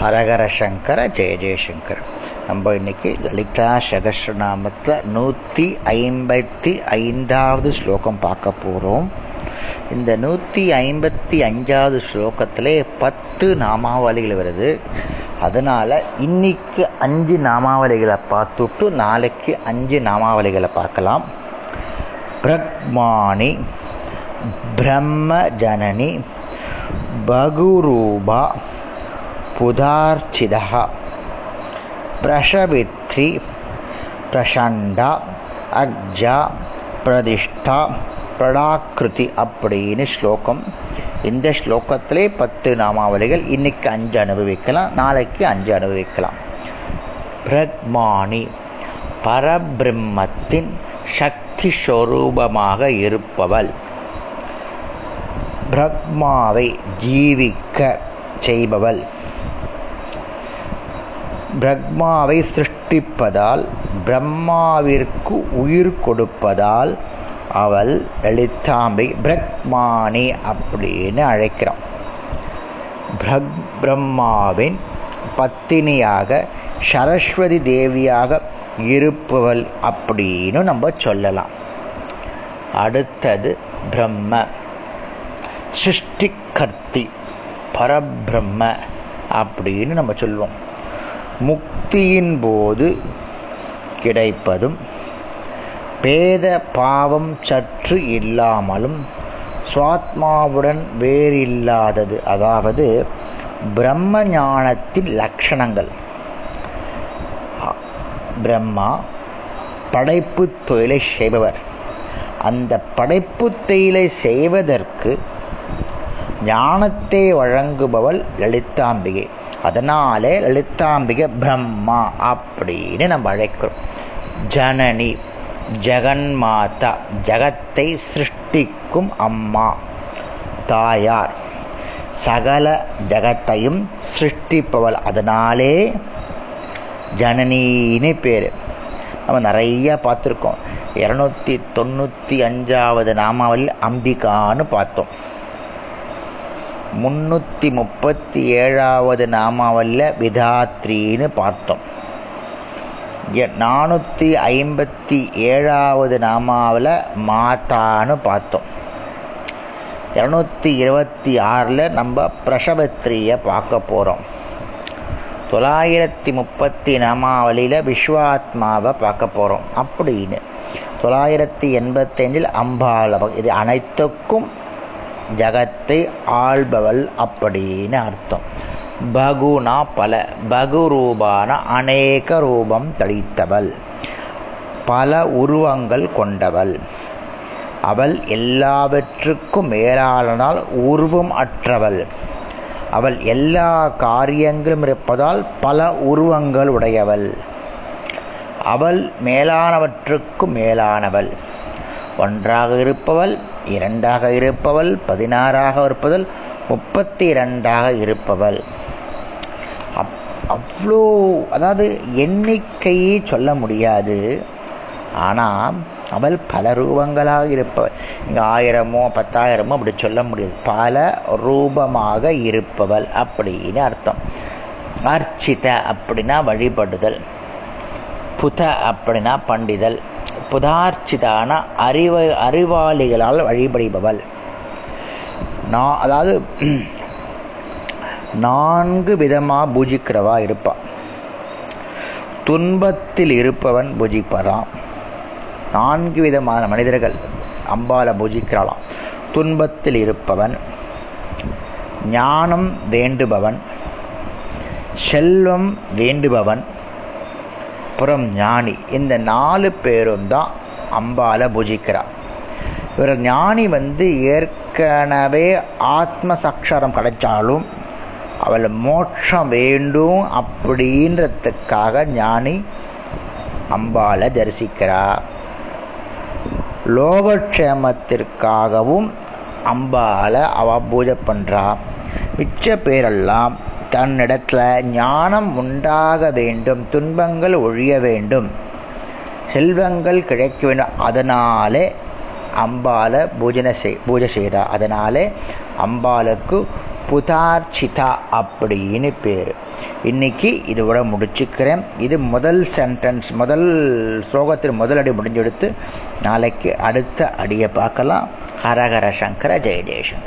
ஹரஹர சங்கர ஜெய ஜெயசங்கர். நம்ம இன்னைக்கு லலிதா சகஸ்ரநாமத்தில் நூற்றி ஐம்பத்தி ஐந்தாவது ஸ்லோகம் பார்க்க போகிறோம் இந்த நூற்றி ஐம்பத்தி அஞ்சாவது ஸ்லோகத்திலே பத்து நாமாவளிகள் வருது. அதனால் இன்னைக்கு அஞ்சு நாமாவளிகளை பார்த்துட்டு நாளைக்கு அஞ்சு நாமாவளிகளை பார்க்கலாம். பிரக்மானி பிரம்ம ஜனனி பகுரூபா புதார்ச்சிதः பிரஷவித்ரி பிரசண்டா அக்ஜா பிரதிஷ்டா பிரணாக்கிருதி அப்படின்னு ஸ்லோகம். இந்த ஸ்லோகத்திலே பத்து நாமாவளிகள் இன்னைக்கு அஞ்சு அனுபவிக்கலாம் நாளைக்கு அஞ்சு அனுபவிக்கலாம். பிரத்மானி பரபிரம்மத்தின் சக்தி ஸ்வரூபமாக இருப்பவள். பிரக்மாவை ஜீவிக்க செய்பவள். பிரம்மாவை சிருஷ்டிப்பதால் பிரம்மாவிற்கு உயிர் கொடுப்பதால் அவள் லலிதாம்பை பிரக்மானி அப்படின்னு அழைக்கிறோம் பிரக் பிரம்மாவின் பத்தினியாக சரஸ்வதி தேவியாக இருப்பவள் அப்படின்னு நம்ம சொல்லலாம். அடுத்தது பிரம்ம. சிருஷ்டிகர்த்தி பரபிரம்ம அப்படின்னு நம்ம சொல்லுவோம். முக்தியின் போது கிடைப்பதும் பேத பாவம் சற்று இல்லாமலும் சுவாத்மாவுடன் வேறில்லாதது. அதாவது பிரம்ம ஞானத்தின் லட்சணங்கள். பிரம்மா படைப்பு தொழிலை செய்பவர். அந்த படைப்பு தொழிலை செய்வதற்கு ஞானத்தை வழங்குபவள் லலிதாம்பிகை. அதனாலே லலிதாம்பிகை பிரம்மா அப்படின்னு நம்ம அழைக்கிறோம். ஜனனி ஜெகன்மாதா ஜகத்தை சிருஷ்டிக்கும் அம்மா தாயார். சகல ஜகத்தையும் சிருஷ்டிப்பவள். அதனாலே ஜனனின்னு பேர். நம்ம நிறைய பார்த்துருக்கோம். இரநூத்தி தொண்ணூற்றி அஞ்சாவது நாமாவில் அம்பிகான்னு பார்த்தோம். முன்னூற்றி முப்பத்தி ஏழாவது நாமாவல்ல விதாத்ரின்னு பார்த்தோம். நானூற்றி ஐம்பத்தி ஏழாவது நாமாவில் மாதான்னு பார்த்தோம். இரநூத்தி இருபத்தி ஆறில் நம்ம பிரசவத்ரியை பார்க்க போகிறோம் தொள்ளாயிரத்தி முப்பத்தி நாமாவளியில் விஸ்வாத்மாவை பார்க்க போகிறோம் அப்படின்னு. தொள்ளாயிரத்தி எண்பத்தஞ்சில் அம்பாள இது அனைத்துக்கும் ஜகத்தை ஆள்பவள் அப்படின்னு அர்த்தம். பகுனா பல பகு ரூபான அநேக ரூபம் தளித்தவள் பல உருவங்கள் கொண்டவள். அவள் எல்லாவற்றுக்கும் மேலாளனால் உருவம் அற்றவள். அவள் எல்லா காரியங்களும் இருப்பதால் பல உருவங்கள் உடையவள். அவள் மேலானவற்றுக்கும் மேலானவள். ஒன்றாக இருப்பவள் இரண்டாக இருப்பவள் பதினாறாக இருப்பவள் முப்பத்தி இரண்டாக இருப்பவள் அவ்வளோ அதாவது எண்ணிக்கையே சொல்ல முடியாது. ஆனால் அவள் பல ரூபங்களாக இருப்பவள். இங்கே ஆயிரமோ பத்தாயிரமோ அப்படி சொல்ல முடியாது. பல ரூபமாக இருப்பவள் அப்படின்னு அர்த்தம். அர்ச்சித அப்படின்னா வழிபடுதல். புத அப்படின்னா பண்டிதல். புதார்ச்சிதான அறிவ அறிவாளிகளால் வழிபடுபவள். நான் அதாவது நான்கு விதமாக பூஜிக்கிறவா இருப்பாள் துன்பத்தில் இருப்பவன் பூஜிப்பறான் நான்கு விதமான மனிதர்கள் அம்பாலை பூஜிக்கிறாளாம். துன்பத்தில் இருப்பவன் ஞானம் வேண்டுபவன் செல்வம் வேண்டுபவன் அப்புறம் ஞானி. இந்த நாலு பேரும் தான் அம்பால பூஜிக்கிறார் இவர் ஞானி வந்து ஏற்கனவே ஆத்ம சக்ஷரம் கிடைச்சாலும் அவள் மோட்சம் வேண்டும் அப்படின்றதுக்காக ஞானி அம்பால தரிசிக்கிறார் லோகக்ஷேமத்திற்காகவும் அம்பால அவ பூஜை பண்றா. மிச்ச பேரெல்லாம் தன்னிடத்துல ஞானம் உண்டாக வேண்டும் துன்பங்கள் ஒழிய வேண்டும் செல்வங்கள் கிடைக்க வேண்டும். அதனாலே அம்பால பூஜனை செய் பூஜை செய்கிறா அதனாலே அம்பாளுக்கு புதார்ச்சிதா அப்படின்னு பேர். இன்னைக்கு இதோட முடிச்சுக்கிறேன். இது முதல் சென்டென்ஸ் முதல் ஸ்லோகத்தில் முதல் அடி முடிஞ்செடுத்து நாளைக்கு அடுத்த அடியை பார்க்கலாம். ஹரஹர சங்கர ஜெய ஜெயசங்கர்.